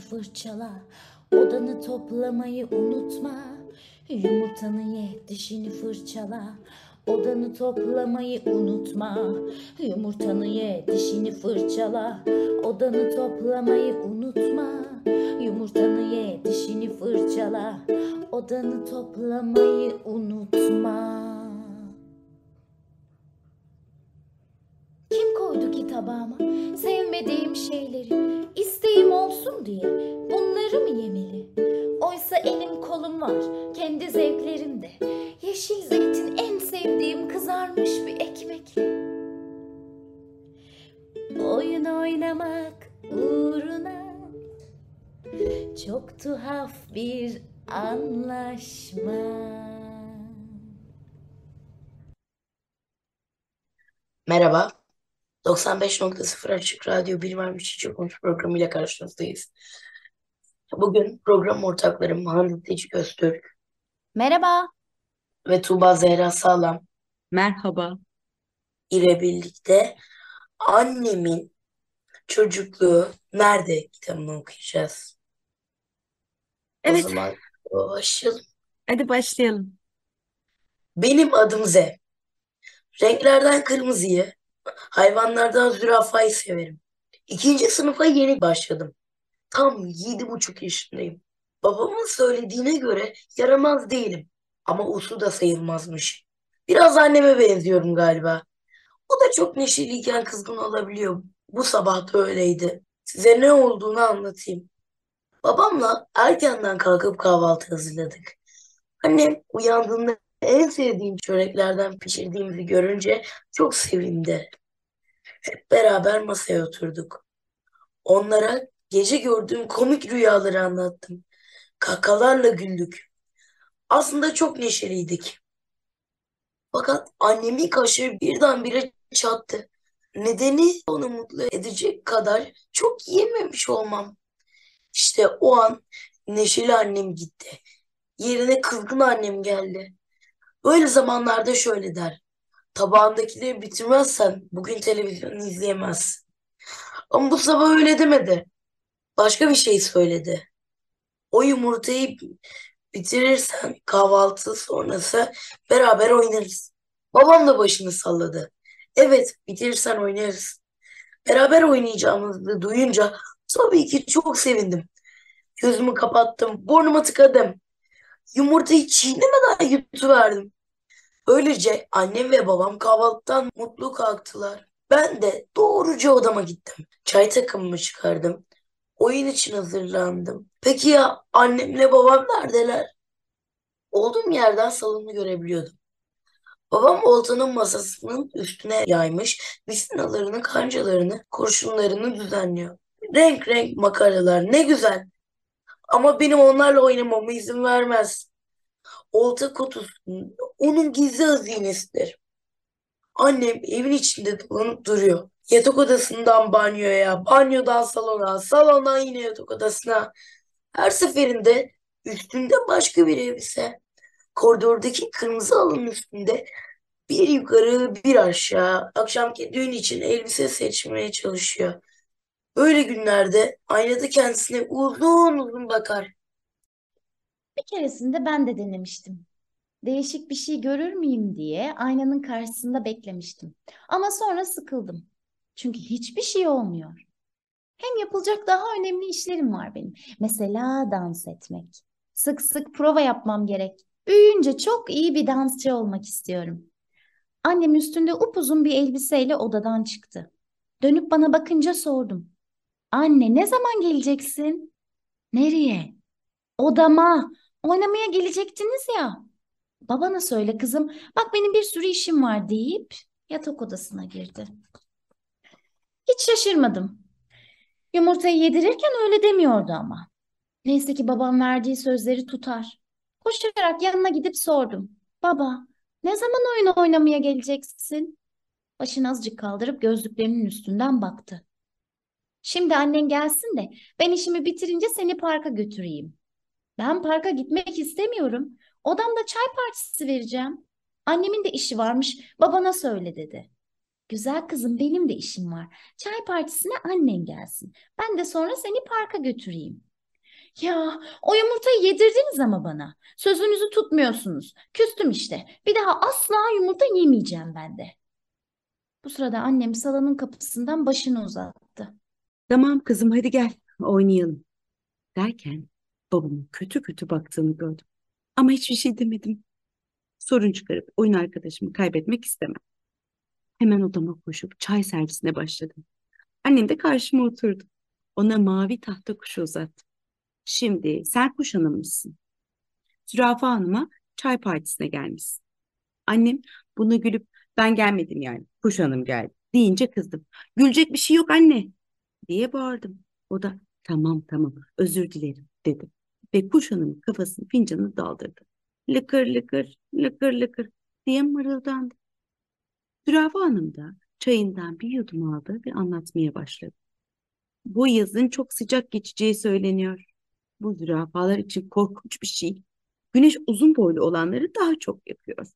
Fırçala Odanı toplamayı unutma. Yumurtanı ye dişini fırçala Odanı toplamayı unutma. Yumurtanı ye dişini fırçala Odanı toplamayı unutma Yumurtanı ye dişini fırçala Odanı toplamayı unutma Kim koydu ki tabağıma sevmediğim şeyleri isteğim olsun diye bunları mı yemeli? Oysa elim kolum var kendi zevklerimde. Yeşil zeytin en sevdiğim kızarmış bir ekmekle. Oyun oynamak uğruna çok tuhaf bir anlaşma. Merhaba, 95.0 Açık Radyo Bilmem Çiçek Konuş programıyla karşınızdayız. Bugün program ortaklarım Hande Tecik Öztürk Merhaba. ve Tuğba Zehra Sağlam Merhaba. ile birlikte annemin çocukluğu nerede kitabını okuyacağız. O Evet, zaman başlayalım. hadi başlayalım. Benim adım Z. Renklerden kırmızıyı, hayvanlardan zürafayı severim. İkinci sınıfa yeni başladım. Tam yedi buçuk yaşındayım. Babamın söylediğine göre yaramaz değilim. Ama uslu da sayılmazmış. Biraz anneme benziyorum galiba. O da çok neşeliyken kızgın olabiliyor. Bu sabah da öyleydi. Size ne olduğunu anlatayım. Babamla erkenden kalkıp kahvaltı hazırladık. Annem uyandığında en sevdiğim çöreklerden pişirdiğimizi görünce çok sevindi. Hep beraber masaya oturduk. Onlara gece gördüğüm komik rüyaları anlattım. Kakalarla güldük. Aslında çok neşeliydik. Fakat annemin kaşığı birdenbire çattı. Nedeni onu mutlu edecek kadar çok yememiş olmam. İşte o an neşeli annem gitti. Yerine kızgın annem geldi. Böyle zamanlarda şöyle der. Tabağındakileri bitirmezsen bugün televizyon izleyemezsin. Ama bu sabah öyle demedi. Başka bir şey söyledi. O yumurtayı bitirirsen kahvaltı sonrası beraber oynarız. Babam da başını salladı. Evet, bitirirsen oynarız. Beraber oynayacağımızı duyunca tabii ki çok sevindim. Gözümü kapattım, burnumu tıkadım. Yumurtayı çiğnemeden yutuverdim. Böylece annem ve babam kahvaltıdan mutlu kalktılar. Ben de doğruca odama gittim. Çay takımımı çıkardım. Oyun için hazırlandım. Peki ya annemle babam neredeler? Olduğum yerden salonu görebiliyordum. Babam oltanın masasının üstüne yaymış, misinalarını, kancalarını, kurşunlarını düzenliyor. Renk renk makaralar ne güzel. Ama benim onlarla oynamama izin vermez. Olta kutusu onun gizli hazinesidir. Annem evin içinde dolanıp duruyor. Yatak odasından banyoya, banyodan salona, salondan yine yatak odasına. Her seferinde üstünde başka bir elbise. Koridordaki kırmızı halının üstünde bir yukarı bir aşağı akşamki düğün için elbise seçmeye çalışıyor. Böyle günlerde aynada kendisine uzun uzun bakar. Bir keresinde ben de denemiştim. Değişik bir şey görür müyüm diye aynanın karşısında beklemiştim. Ama sonra sıkıldım. Çünkü hiçbir şey olmuyor. Hem yapılacak daha önemli işlerim var benim. Mesela dans etmek. Sık sık prova yapmam gerek. Büyüyünce çok iyi bir dansçı olmak istiyorum. Annem üstünde upuzun bir elbiseyle odadan çıktı. Dönüp bana bakınca sordum. Anne ne zaman geleceksin? Nereye? Odama. Oynamaya gelecektiniz ya. Babana söyle kızım. Bak benim bir sürü işim var deyip yatak odasına girdi. Hiç şaşırmadım. Yumurtayı yedirirken öyle demiyordu ama. Neyse ki babam verdiği sözleri tutar. Koşarak yanına gidip sordum. Baba, ne zaman oyun oynamaya geleceksin? Başını azıcık kaldırıp gözlüklerinin üstünden baktı. Şimdi annen gelsin de ben işimi bitirince seni parka götüreyim. Ben parka gitmek istemiyorum. Odamda çay partisi vereceğim. Annemin de işi varmış, babana söyle dedi. Güzel kızım benim de işim var. Çay partisine annen gelsin. Ben de sonra seni parka götüreyim. Ya o yumurtayı yedirdiniz ama bana. Sözünüzü tutmuyorsunuz. Küstüm işte. Bir daha asla yumurta yemeyeceğim ben de. Bu sırada annem salonun kapısından başını uzattı. Tamam kızım hadi gel oynayalım. Derken babamın kötü kötü baktığını gördüm. Ama hiçbir şey demedim. Sorun çıkarıp oyun arkadaşımı kaybetmek istemem. Hemen odama koşup çay servisine başladım. Annem de karşıma oturdu. Ona mavi tahta kuşu uzattım. Şimdi sen kuş hanımmışsın. Zürafa Hanım'a çay partisine gelmişsin. Annem buna gülüp ben gelmedim yani kuş hanım geldi deyince kızdım. Gülecek bir şey yok anne diye bağırdım. O da tamam tamam özür dilerim dedi. Ve kuş hanımın kafasını fincanı daldırdı. Lıkır lıkır lıkır lıkır diye mırıldandı. Zürafa Hanım da çayından bir yudum aldı ve anlatmaya başladı. Bu yazın çok sıcak geçeceği söyleniyor. Bu zürafalar için korkunç bir şey. Güneş uzun boylu olanları daha çok yakıyor.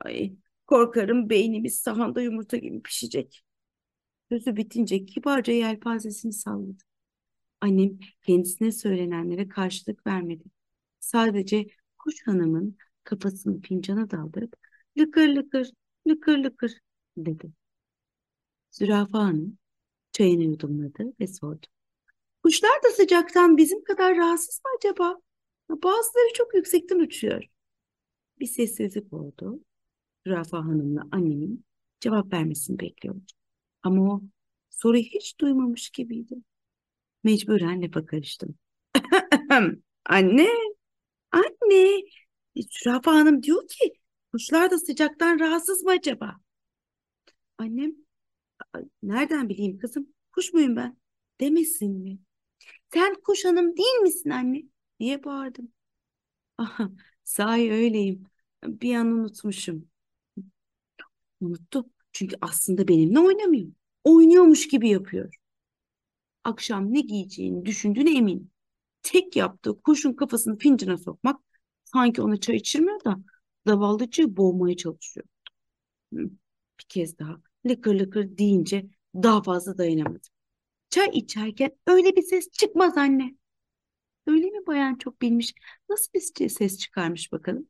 Ay, korkarım beynimiz sahanda yumurta gibi pişecek. Sözü bitince kibarca yelpazesini salladı. Annem kendisine söylenenlere karşılık vermedi. Sadece kuş hanımın kafasını fincana daldırıp lıkır lıkır, lıkır lıkır dedi. Zürafa hanım çayını yudumladı ve sordu. Kuşlar da sıcaktan bizim kadar rahatsız mı acaba? Bazıları çok yüksekten uçuyor. Bir sessizlik oldu. Zürafa hanımla annemin cevap vermesini bekliyordu. Ama o soruyu hiç duymamış gibiydi. Mecburen lafa karıştım. Anne, anne. E, Zürafa Hanım diyor ki kuşlar da sıcaktan rahatsız mı acaba? Annem, nereden bileyim kızım? Kuş muyum ben? Demesin mi? Sen kuş hanım değil misin anne? diye bağırdım. Aha, sahi öyleyim. Bir an unutmuşum. Unuttum. Çünkü aslında benimle oynamıyor. Oynuyormuş gibi yapıyor. Akşam ne giyeceğini düşündüğüne eminim. Tek yaptığı kuşun kafasını fincana sokmak sanki ona çay içirmiyor da zavallıcığı boğmaya çalışıyor. Bir kez daha lıkır lıkır deyince daha fazla dayanamadım. Çay içerken öyle bir ses çıkmaz anne. Öyle mi bayan çok bilmiş? Nasıl bir ses çıkarmış bakalım?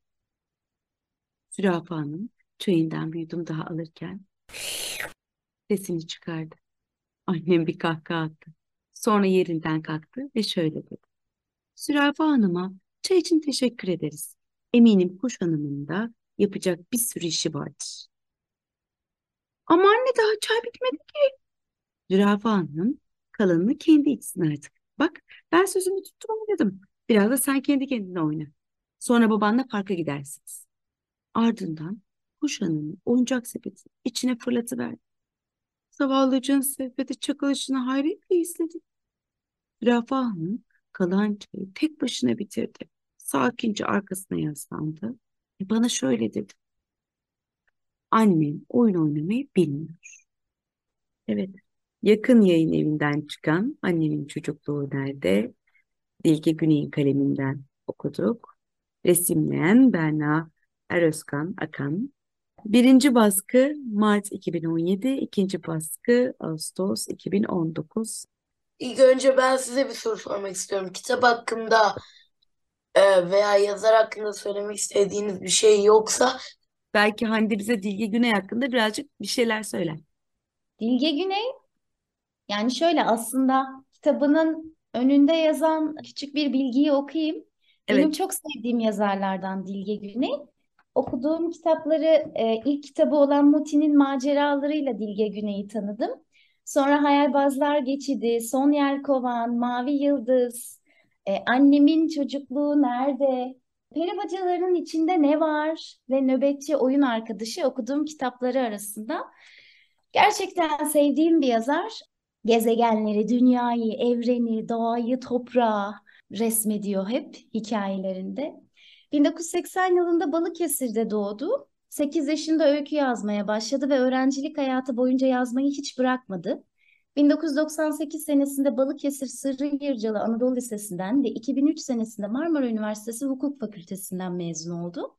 Zürafa Hanım çayından bir yudum daha alırken sesini çıkardı. Annem bir kahkaha attı. Sonra yerinden kalktı ve şöyle dedi. Zürafa Hanım'a çay için teşekkür ederiz. Eminim kuş hanımın da yapacak bir sürü işi vardır. Ama anne daha çay bitmedi ki. Zürafa Hanım kalanını kendi içsin artık. Bak ben sözümü tuttum oynadım. Biraz da sen kendi kendine oyna. Sonra babanla parka gidersiniz. Ardından kuş hanımın oyuncak sepeti içine fırlatıverdi. Zavallıcığın sepeti çakılışını hayretle izledi. Zürafa Hanım kalan çayı tek başına bitirdi. Sakince arkasına yaslandı bana şöyle dedi. Annem oyun oynamayı bilmiyor. Evet, yakın yayın evinden çıkan Annemin Çocukluğu Nerede? Dilge Güney'in kaleminden okuduk. Resimleyen Berna Erözkan Akan. Birinci baskı Mart 2017, ikinci baskı Ağustos 2019. İlk önce ben size bir soru sormak istiyorum. Kitap hakkında e, veya yazar hakkında söylemek istediğiniz bir şey yoksa Belki Hande bize Dilge Güney hakkında birazcık bir şeyler söyler. Dilge Güney yani şöyle aslında kitabının önünde yazan küçük bir bilgiyi okuyayım. Benim Evet. çok sevdiğim yazarlardan Dilge Güney. Okuduğum kitapları e, ilk kitabı olan Muti'nin maceralarıyla Dilge Güney'i tanıdım. Sonra Hayalbazlar Geçidi, Son Yelkovan, Mavi Yıldız, e, Annemin Çocukluğu Nerede, Peri Bacalarının içinde ne var ve Nöbetçi Oyun Arkadaşı okuduğum kitapları arasında. Gerçekten sevdiğim bir yazar. Gezegenleri, dünyayı, evreni, doğayı, toprağı resmediyor hep hikayelerinde. 1980 yılında Balıkesir'de doğdu. 8 yaşında öykü yazmaya başladı ve öğrencilik hayatı boyunca yazmayı hiç bırakmadı. 1998 senesinde Balıkesir Sırrı Yırcalı Anadolu Lisesi'nden ve 2003 senesinde Marmara Üniversitesi Hukuk Fakültesinden mezun oldu.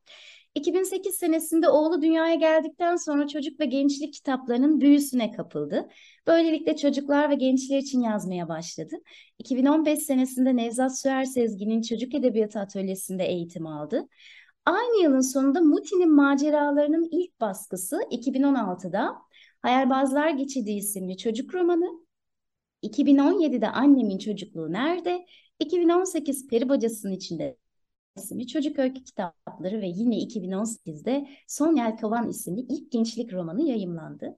2008 senesinde oğlu dünyaya geldikten sonra çocuk ve gençlik kitaplarının büyüsüne kapıldı. Böylelikle çocuklar ve gençler için yazmaya başladı. 2015 senesinde Nevzat Süer Sezgin'in Çocuk Edebiyatı Atölyesi'nde eğitim aldı. Aynı yılın sonunda Muti'nin maceralarının ilk baskısı 2016'da Hayalbazlar Geçidi isimli çocuk romanı, 2017'de Annemin Çocukluğu Nerede, 2018 Peri Bacası'nın içinde isimli çocuk öykü kitapları ve yine 2018'de Son Yelkovan isimli ilk gençlik romanı yayımlandı.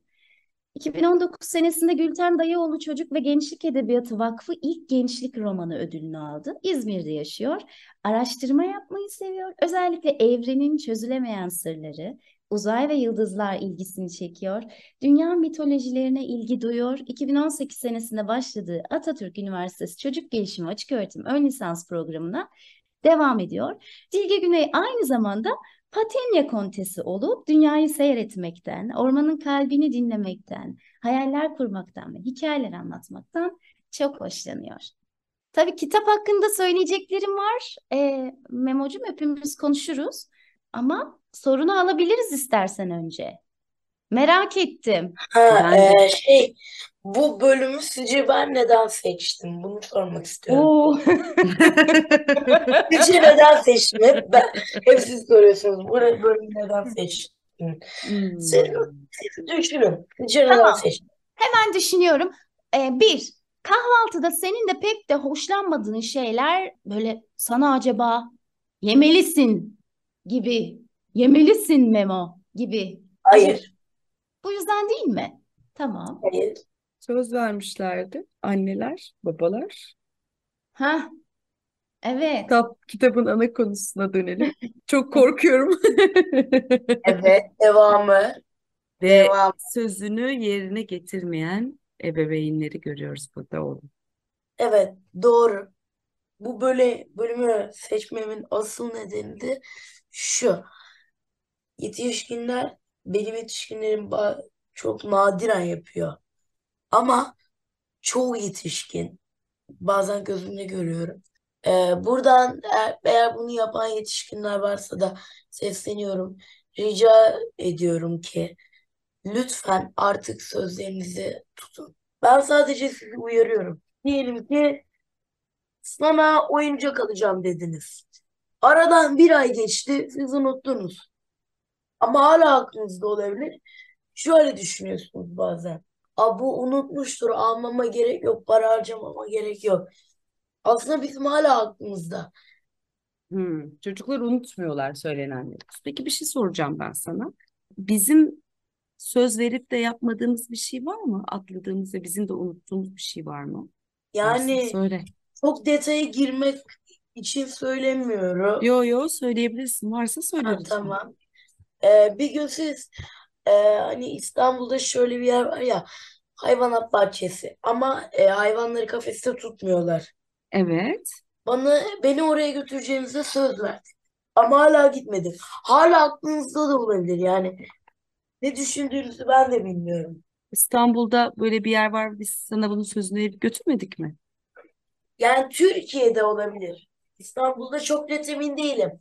2019 senesinde Gülten Dayıoğlu Çocuk ve Gençlik Edebiyatı Vakfı ilk gençlik romanı ödülünü aldı. İzmir'de yaşıyor. Araştırma yapmayı seviyor. Özellikle evrenin çözülemeyen sırları, uzay ve yıldızlar ilgisini çekiyor. Dünya mitolojilerine ilgi duyuyor. 2018 senesinde başladığı Atatürk Üniversitesi Çocuk Gelişimi Açıköğretim Ön Lisans programına devam ediyor. Dilge Güney aynı zamanda Patenya Kontesi olup dünyayı seyretmekten, ormanın kalbini dinlemekten, hayaller kurmaktan ve hikayeler anlatmaktan çok hoşlanıyor. Tabii kitap hakkında söyleyeceklerim var. E, Memo'cum hepimiz konuşuruz. Ama sorunu alabiliriz istersen önce. Merak ettim. Ha, Ben de. e, şey bu bölümü sizce ben neden seçtim? Bunu sormak istiyorum. Oo. Sizce neden seçtim? Hep ben, hep siz soruyorsunuz. Bu bölümü neden seçtim? Hmm. Siz, siz düşünün. Sizce neden Tamam. seçtim? Hemen düşünüyorum. Ee, bir, kahvaltıda senin de pek de hoşlanmadığın şeyler böyle sana acaba yemelisin gibi, yemelisin Memo gibi. Hayır. Bu yüzden değil mi? Tamam. Hayır. Söz vermişlerdi anneler, babalar. Ha, evet. Kitap, kitabın ana konusuna dönelim. Çok korkuyorum. Evet. Devamı. Ve Devam. sözünü yerine getirmeyen ebeveynleri görüyoruz burada oğlum. Evet. Doğru. Bu böyle bölümü seçmemin asıl nedeni de şu. Yetişkinler benim yetişkinlerim çok nadiren yapıyor. Ama çoğu yetişkin bazen gözümde görüyorum. Ee, buradan eğer, eğer bunu yapan yetişkinler varsa da sesleniyorum. Rica ediyorum ki lütfen artık sözlerinizi tutun. Ben sadece sizi uyarıyorum. Diyelim ki sana oyuncak alacağım dediniz. Aradan bir ay geçti, siz unuttunuz. Ama hala aklınızda olabilir. Şöyle düşünüyorsunuz bazen. Aa, bu unutmuştur, almama gerek yok, para harcamama gerek yok. Aslında bizim hala aklımızda. Hmm, çocuklar unutmuyorlar söylenenleri. Peki bir şey soracağım ben sana. Bizim söz verip de yapmadığımız bir şey var mı? Atladığımız ve bizim de unuttuğumuz bir şey var mı? Yani söyle. çok detaya girmek için söylemiyorum. Yo yo söyleyebilirsin. Varsa söyle Ha, tamam. Ee, bir gün siz e, hani İstanbul'da şöyle bir yer var ya hayvanat bahçesi ama e, hayvanları kafeste tutmuyorlar. Evet. Bana beni oraya götüreceğinize söz verdi. Ama hala gitmedim. Hala aklınızda da olabilir yani. Ne düşündüğünüzü ben de bilmiyorum. İstanbul'da böyle bir yer var. Biz sana bunun sözünü verip götürmedik mi? Yani Türkiye'de olabilir. İstanbul'da çok net emin değilim.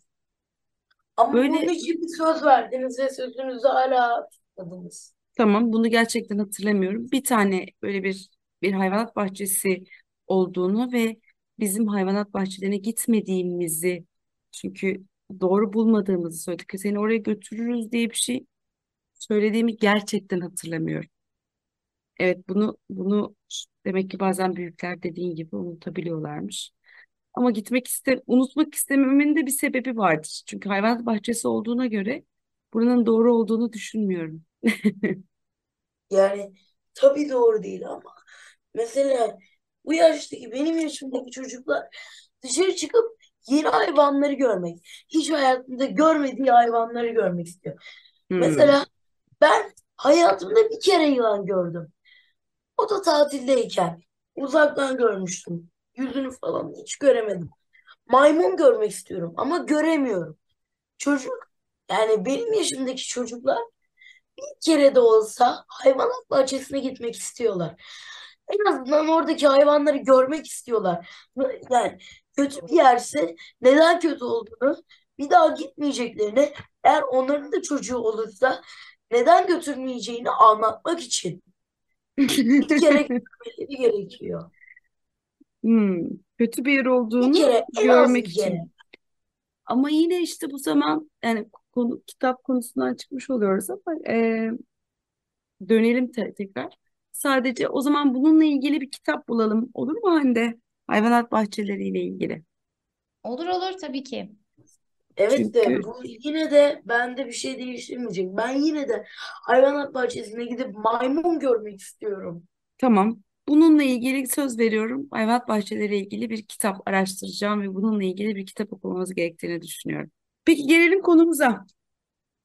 Ama Böyle bunun için bir söz verdiniz ve sözünüzü hala tutmadınız. tamam bunu gerçekten hatırlamıyorum. Bir tane böyle bir bir hayvanat bahçesi olduğunu ve bizim hayvanat bahçelerine gitmediğimizi çünkü doğru bulmadığımızı söyledik. Seni oraya götürürüz diye bir şey söylediğimi gerçekten hatırlamıyorum. Evet bunu bunu demek ki bazen büyükler dediğin gibi unutabiliyorlarmış. Ama gitmek iste, unutmak istememenin de bir sebebi vardır. Çünkü hayvanat bahçesi olduğuna göre buranın doğru olduğunu düşünmüyorum. Yani tabii doğru değil ama mesela bu yaştaki benim yaşımdaki çocuklar dışarı çıkıp yeni hayvanları görmek, hiç hayatında görmediği hayvanları görmek istiyor. Hmm. Mesela ben hayatımda bir kere yılan gördüm. O da tatildeyken uzaktan görmüştüm. Yüzünü falan hiç göremedim. Maymun görmek istiyorum ama göremiyorum. Çocuk yani benim yaşımdaki çocuklar bir kere de olsa hayvanat bahçesine gitmek istiyorlar. En azından oradaki hayvanları görmek istiyorlar. Yani kötü bir yerse neden kötü olduğunu bir daha gitmeyeceklerini eğer onların da çocuğu olursa neden götürmeyeceğini anlatmak için bir kere görmeleri gerekiyor. Hmm, kötü bir yer Bir olduğunu kere en az görmek bir için. kere. Ama yine işte bu zaman yani konu, kitap konusundan çıkmış oluyoruz ama e, dönelim te- tekrar. Sadece o zaman bununla ilgili bir kitap bulalım. Olur mu Hande? Hayvanat bahçeleriyle ilgili. Olur olur tabii ki. Evet de Çünkü bu yine de bende bir şey değiştirmeyecek. Ben yine de hayvanat bahçesine gidip maymun görmek istiyorum. tamam. Bununla ilgili söz veriyorum. Hayvanat bahçeleriyle ilgili bir kitap araştıracağım ve bununla ilgili bir kitap okumamız gerektiğini düşünüyorum. Peki gelelim konumuza.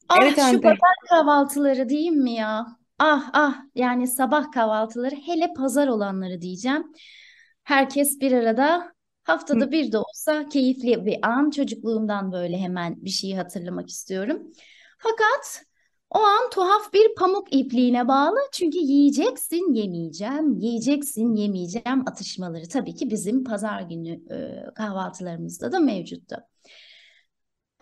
Ah Evet şu Hande. pazar kahvaltıları diyeyim mi ya? Ah ah yani sabah kahvaltıları hele pazar olanları diyeceğim. Herkes bir arada Hı, haftada bir de olsa keyifli bir an. Çocukluğumdan böyle hemen bir şeyi hatırlamak istiyorum. Fakat o an tuhaf bir pamuk ipliğine bağlı. Çünkü yiyeceksin yemeyeceğim, yiyeceksin yemeyeceğim atışmaları tabii ki bizim pazar günü e, kahvaltılarımızda da mevcuttu.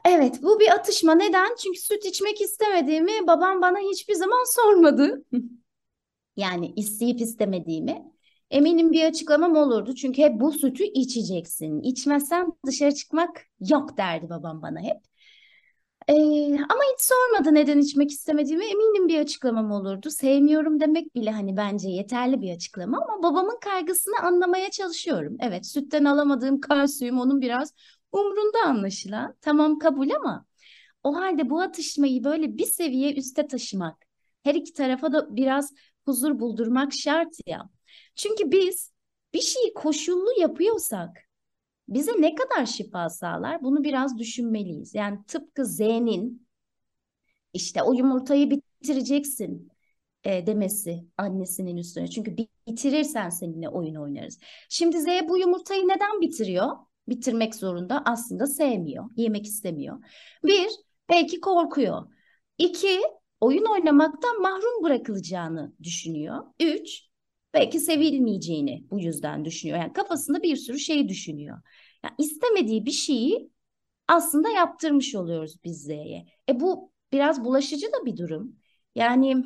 Evet, bu bir atışma. Neden? Çünkü süt içmek istemediğimi babam bana hiçbir zaman sormadı. Yani isteyip istemediğimi. Eminim bir açıklamam olurdu. Çünkü hep bu sütü içeceksin. İçmezsen dışarı çıkmak yok derdi babam bana hep. Ee, ama hiç sormadı neden içmek istemediğimi. Eminim bir açıklamam olurdu. Sevmiyorum demek bile hani bence yeterli bir açıklama ama babamın kaygısını anlamaya çalışıyorum. Evet, sütten alamadığım kalsiyum onun biraz umrunda anlaşılan. Tamam kabul ama o halde bu atışmayı böyle bir seviye üste taşımak, her iki tarafa da biraz huzur buldurmak şart ya. Çünkü biz bir şeyi koşullu yapıyorsak bize ne kadar şifa sağlar? Bunu biraz düşünmeliyiz. Yani tıpkı Z'nin işte o yumurtayı bitireceksin e, demesi annesinin üstüne. Çünkü bitirirsen seninle oyun oynarız. Şimdi Z bu yumurtayı neden bitiriyor? Bitirmek zorunda. Aslında sevmiyor, yemek istemiyor. Bir, belki korkuyor. İki, oyun oynamaktan mahrum bırakılacağını düşünüyor. Üç, belki sevilmeyeceğini bu yüzden düşünüyor. Yani kafasında bir sürü şey düşünüyor. Yani istemediği bir şeyi aslında yaptırmış oluyoruz biz Z'ye. E bu biraz bulaşıcı da bir durum. Yani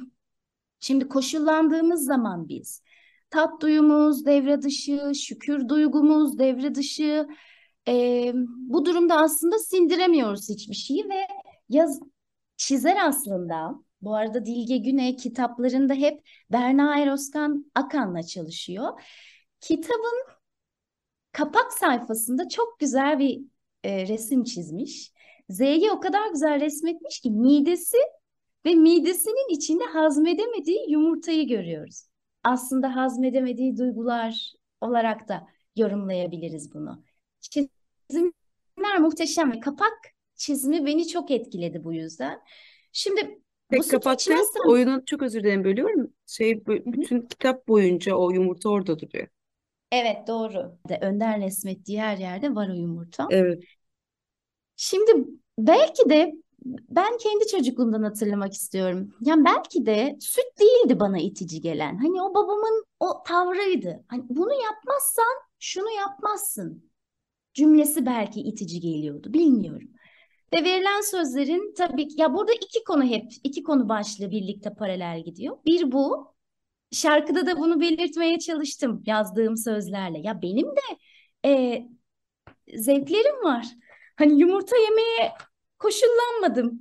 şimdi koşullandığımız zaman biz tat duyumuz devre dışı, şükür duygumuz devre dışı. E, bu durumda aslında sindiremiyoruz hiçbir şeyi ve yaz çizer aslında. Bu arada Dilge Güney kitaplarında hep Berna Eroskan Akan'la çalışıyor. Kitabın kapak sayfasında çok güzel bir e, resim çizmiş. Z'yi o kadar güzel resmetmiş ki midesi ve midesinin içinde hazmedemediği yumurtayı görüyoruz. Aslında hazmedemediği duygular olarak da yorumlayabiliriz bunu. Çizimler muhteşem ve kapak çizimi beni çok etkiledi bu yüzden. Şimdi Tek içmezsen oyunun çok özür dilerim bölüyorum. Şey bütün kitap boyunca o yumurta orada duruyor. Evet doğru. De önden resmettiği her yerde var o yumurta. Evet. Şimdi belki de ben kendi çocukluğumdan hatırlamak istiyorum. Yani belki de süt değildi bana itici gelen. Hani o babamın o tavrıydı. Hani bunu yapmazsan şunu yapmazsın cümlesi belki itici geliyordu. Bilmiyorum. Ve verilen sözlerin tabii ki ya burada iki konu hep iki konu başlığı birlikte paralel gidiyor. Bir bu. Şarkıda da bunu belirtmeye çalıştım yazdığım sözlerle. Ya benim de e, zevklerim var. Hani yumurta yemeye koşullanmadım.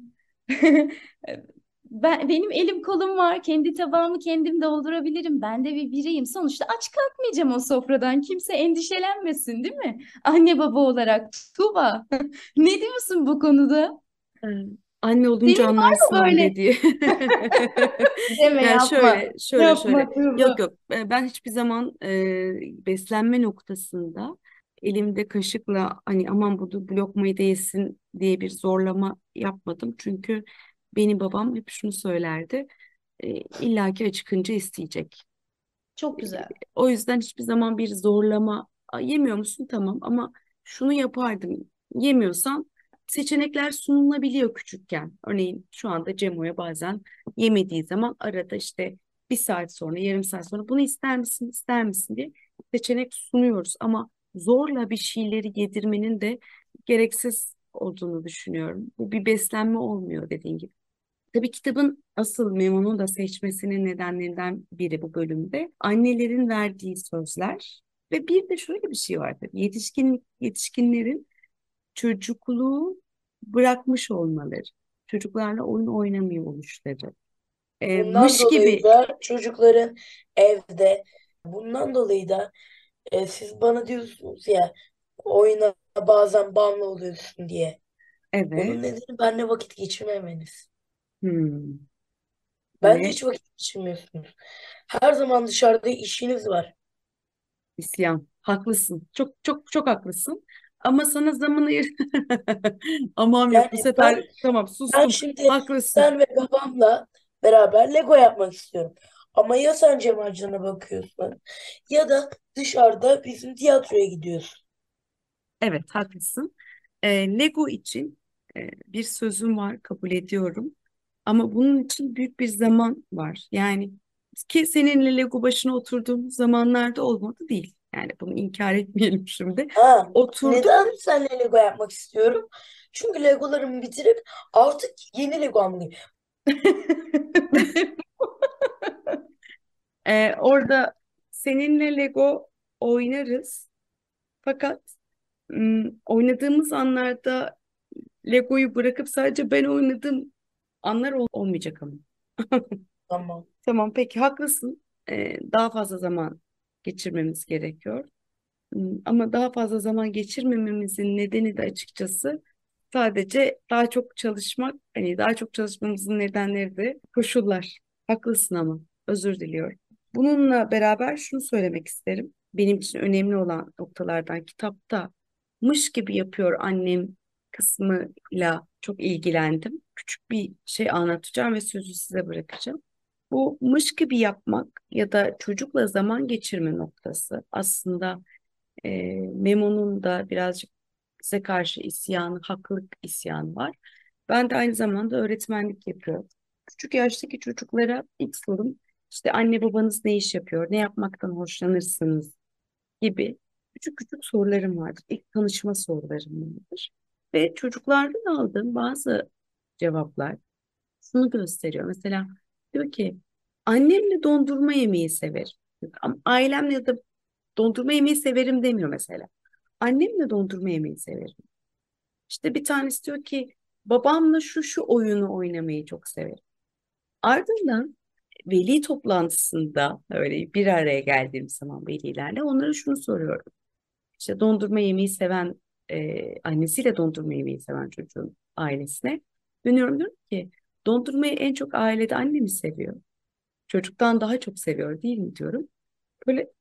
ben benim elim kolum var. Kendi tabağımı kendim doldurabilirim. Ben de bir bireyim. Sonuçta aç kalkmayacağım o sofradan. Kimse endişelenmesin, değil mi? Anne baba olarak. Tuğba, ne diyorsun bu konuda? Ee, Anne olunca Senin anlarsın anne diye. Deme Yani yapma. şöyle, şöyle, Yapma şöyle. Yok yok. E, Ben hiçbir zaman e, beslenme noktasında elimde kaşıkla hani aman bu lokmayı da yesin diye bir zorlama yapmadım. Çünkü benim babam hep şunu söylerdi. E, illaki acıkınca isteyecek. Çok güzel. O yüzden hiçbir zaman bir zorlama "Aa, yemiyor musun? Tamam ama şunu yapardım. Yemiyorsan seçenekler sunulabiliyor küçükken. Örneğin şu anda Cemo'ya bazen yemediği zaman arada işte bir saat sonra, yarım saat sonra bunu ister misin, ister misin diye seçenek sunuyoruz. Ama zorla bir şeyleri yedirmenin de gereksiz olduğunu düşünüyorum. Bu bir beslenme olmuyor dediğin gibi. Tabii kitabın asıl Memo'nun da seçmesinin nedenlerinden biri bu bölümde annelerin verdiği sözler ve bir de şöyle bir şey var tabii yetişkin yetişkinlerin çocukluğu bırakmış olmaları, çocuklarla oyun oynamıyor oluşları, e, Bundan mış dolayı gibi da çocukların evde bundan dolayı da e, siz bana diyorsunuz ya oyuna bazen bağımlı oluyorsun diye. Bunun evet, nedeni benimle vakit geçirmemeniz. Hmm, Bence ve hiç vakit geçirmiyorsunuz. Her zaman dışarıda işiniz var. isyan. Haklısın. Çok çok çok haklısın. Ama sana zaman ayır. Aman yok bu Yani sefer ben tamam ben sustum. şimdi Haklısın. sen ve babamla beraber Lego yapmak istiyorum. Ama ya sen Cemalcan'a bakıyorsun ya da dışarıda bizim tiyatroya gidiyorsun. Evet, haklısın. Ee, Lego için e, bir sözüm var, kabul ediyorum. Ama bunun için büyük bir zaman var. Yani ki seninle Lego başına oturduğumuz zamanlarda olmadı değil. Yani bunu inkar etmeyelim şimdi. Ha, Oturduk. neden seninle Lego yapmak istiyorum? Çünkü Legolarımı bitirip artık yeni Lego almalıyım. Ee, orada seninle Lego oynarız. Fakat ım, oynadığımız anlarda Lego'yu bırakıp sadece ben oynadığım anlar ol- olmayacak ama. Tamam. Tamam, peki haklısın. Ee, daha fazla zaman geçirmemiz gerekiyor. Hmm, Ama daha fazla zaman geçirmememizin nedeni de açıkçası sadece daha çok çalışmak, hani daha çok çalışmamızın nedenleri de koşullar. Haklısın ama özür diliyorum. Bununla beraber şunu söylemek isterim. Benim için önemli olan noktalardan kitapta mış gibi yapıyor annem kısmıyla çok ilgilendim. Küçük bir şey anlatacağım ve sözü size bırakacağım. Bu mış gibi yapmak ya da çocukla zaman geçirme noktası aslında e, Memo'nun da birazcık bize karşı isyanı, haklılık isyanı var. Ben de aynı zamanda öğretmenlik yapıyorum. Küçük yaştaki çocuklara ilk sorum işte anne babanız ne iş yapıyor, ne yapmaktan hoşlanırsınız gibi küçük küçük sorularım vardır. İlk tanışma sorularım vardır. Ve çocuklardan aldığım bazı cevaplar şunu gösteriyor. Mesela diyor ki annemle dondurma yemeyi severim. Ama ailemle de dondurma yemeyi severim demiyor mesela. Annemle dondurma yemeyi severim. İşte bir tanesi diyor ki babamla şu şu oyunu oynamayı çok severim. Ardından veli toplantısında öyle bir araya geldiğim zaman velilerle onlara şunu soruyorum. İşte dondurma yemeyi seven e, annesiyle dondurma yemeyi seven çocuğun ailesine dönüyorum diyorum ki dondurmayı en çok ailede anne mi seviyor? Çocuktan daha çok seviyor değil mi diyorum. Böyle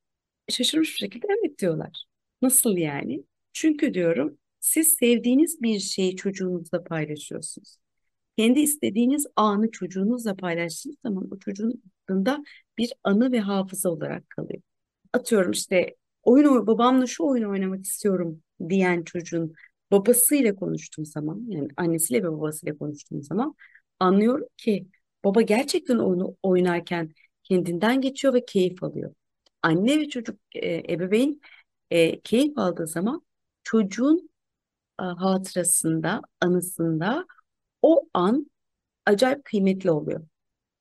şaşırmış bir şekilde evet diyorlar. Nasıl yani? Çünkü diyorum siz sevdiğiniz bir şeyi çocuğunuzla paylaşıyorsunuz. Kendi istediğiniz anı çocuğunuzla paylaştığınız zaman o çocuğun aklında bir anı ve hafıza olarak kalıyor. Atıyorum işte oyun oy- babamla şu oyunu oynamak istiyorum diyen çocuğun babasıyla konuştuğum zaman yani annesiyle ve babasıyla konuştuğum zaman anlıyorum ki baba gerçekten oyunu oynarken kendinden geçiyor ve keyif alıyor. Anne ve çocuk e, ebeveyn e, keyif aldığı zaman çocuğun e, hatırasında, anısında o an acayip kıymetli oluyor.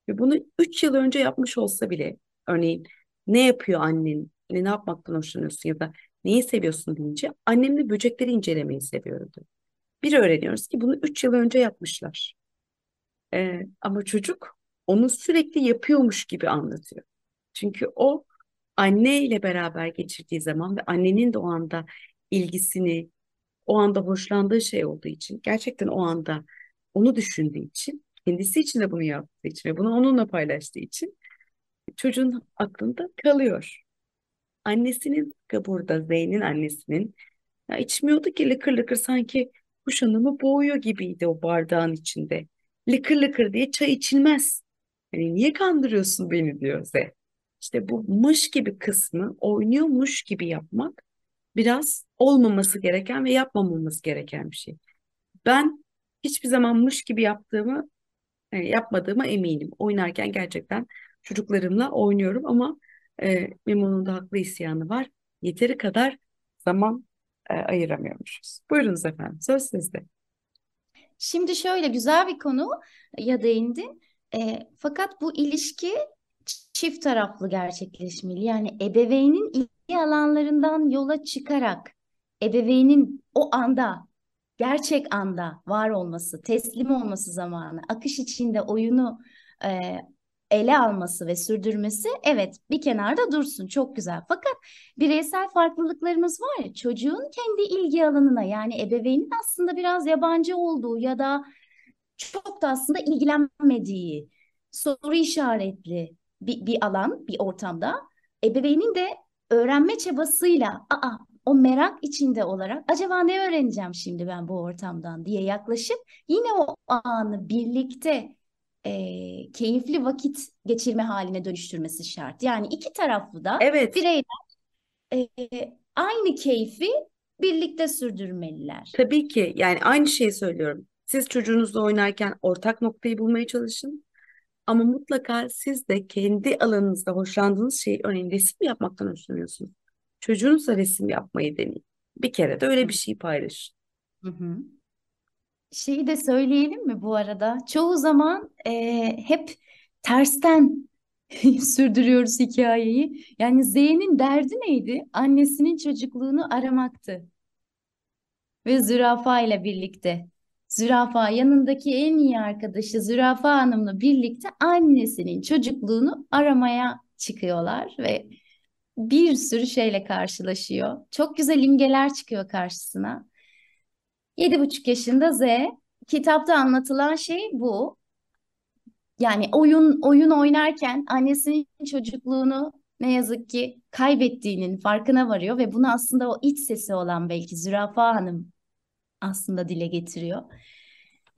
Ve bunu 3 yıl önce yapmış olsa bile örneğin ne yapıyor annen, ne yapmaktan hoşlanıyorsun ya da neyi seviyorsun deyince annemle böcekleri incelemeyi seviyorum diyor. Bir öğreniyoruz ki bunu 3 yıl önce yapmışlar. Ee, ama çocuk onu sürekli yapıyormuş gibi anlatıyor. Çünkü o anneyle beraber geçirdiği zaman ve annenin de o anda ilgisini, o anda hoşlandığı şey olduğu için, gerçekten o anda onu düşündüğü için, kendisi için de bunu yaptığı için ve bunu onunla paylaştığı için çocuğun aklında kalıyor. Annesinin burada Zeyn'in annesinin ya içmiyordu ki lıkır lıkır sanki kuş hanımı boğuyor gibiydi o bardağın içinde. Lıkır lıkır diye çay içilmez. Yani niye kandırıyorsun beni diyor Z. İşte bu mış gibi kısmı oynuyormuş gibi yapmak biraz olmaması gereken ve yapmamamız gereken bir şey. Ben hiçbir zaman mış gibi yaptığımı yani yapmadığıma eminim. Oynarken gerçekten çocuklarımla oynuyorum ama e, Memo'nun da haklı isyanı var. Yeteri kadar zaman e, ayıramıyormuşuz. Buyurunuz efendim, söz sizde. Şimdi şöyle güzel bir konu ya değindin. E, fakat bu ilişki çift taraflı gerçekleşmeli. Yani ebeveynin ilgi alanlarından yola çıkarak ebeveynin o anda gerçek anda var olması, teslim olması zamanı, akış içinde oyunu e, ele alması ve sürdürmesi evet bir kenarda dursun çok güzel. Fakat bireysel farklılıklarımız var ya çocuğun kendi ilgi alanına yani ebeveynin aslında biraz yabancı olduğu ya da çok da aslında ilgilenmediği soru işaretli bir, bir alan, bir ortamda ebeveynin de öğrenme çabasıyla aa o merak içinde olarak acaba ne öğreneceğim şimdi ben bu ortamdan diye yaklaşıp yine o anı birlikte e, keyifli vakit geçirme haline dönüştürmesi şart. Yani iki taraflı da Evet, bireyler e, aynı keyfi birlikte sürdürmeliler. tabii ki yani aynı şeyi söylüyorum. Siz çocuğunuzla oynarken ortak noktayı bulmaya çalışın. Ama mutlaka siz de kendi alanınızda hoşlandığınız şeyi, örneğin resim yapmaktan hoşlanıyorsunuz. Çocuğunuzla resim yapmayı deneyin. Bir kere de öyle bir şey paylaşın. Hı hı. Şeyi de söyleyelim mi bu arada? Çoğu zaman e, hep tersten sürdürüyoruz hikayeyi. Yani Z'nin derdi neydi? Annesinin çocukluğunu aramaktı. Ve zürafa ile birlikte. Zürafa yanındaki en iyi arkadaşı Zürafa Hanım'la birlikte annesinin çocukluğunu aramaya çıkıyorlar ve bir sürü şeyle karşılaşıyor. Çok güzel imgeler çıkıyor karşısına. Yedi buçuk yaşında Z. Kitapta anlatılan şey bu. Yani oyun oyun oynarken annesinin çocukluğunu ne yazık ki kaybettiğinin farkına varıyor ve bunu aslında o iç sesi olan belki Zürafa Hanım aslında dile getiriyor.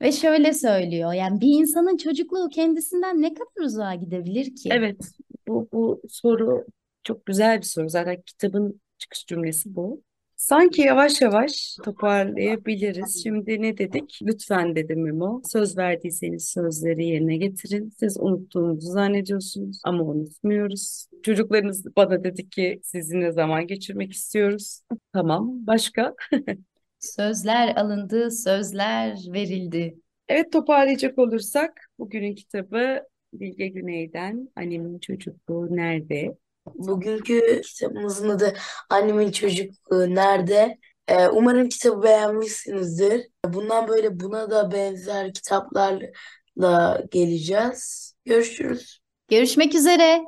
Ve şöyle söylüyor yani bir insanın çocukluğu kendisinden ne kadar uzağa gidebilir ki? Evet, bu, bu soru çok güzel bir soru. Zaten kitabın çıkış cümlesi bu. Sanki yavaş yavaş toparlayabiliriz. Şimdi ne dedik? Lütfen dedi Memo. Söz verdiyseniz sözleri yerine getirin. Siz unuttuğunuzu zannediyorsunuz ama unutmuyoruz. Çocuklarınız bana dedi ki sizinle zaman geçirmek istiyoruz. Tamam. Başka? Sözler alındı, sözler verildi. Evet toparlayacak olursak bugünün kitabı Bilge Güney'den Annemin Çocukluğu Nerede? Bugünkü kitabımızın adı Annemin Çocukluğu Nerede? Ee, umarım kitabı beğenmişsinizdir. Bundan böyle buna da benzer kitaplarla geleceğiz. Görüşürüz. Görüşmek üzere.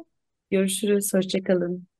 Görüşürüz. Hoşça kalın.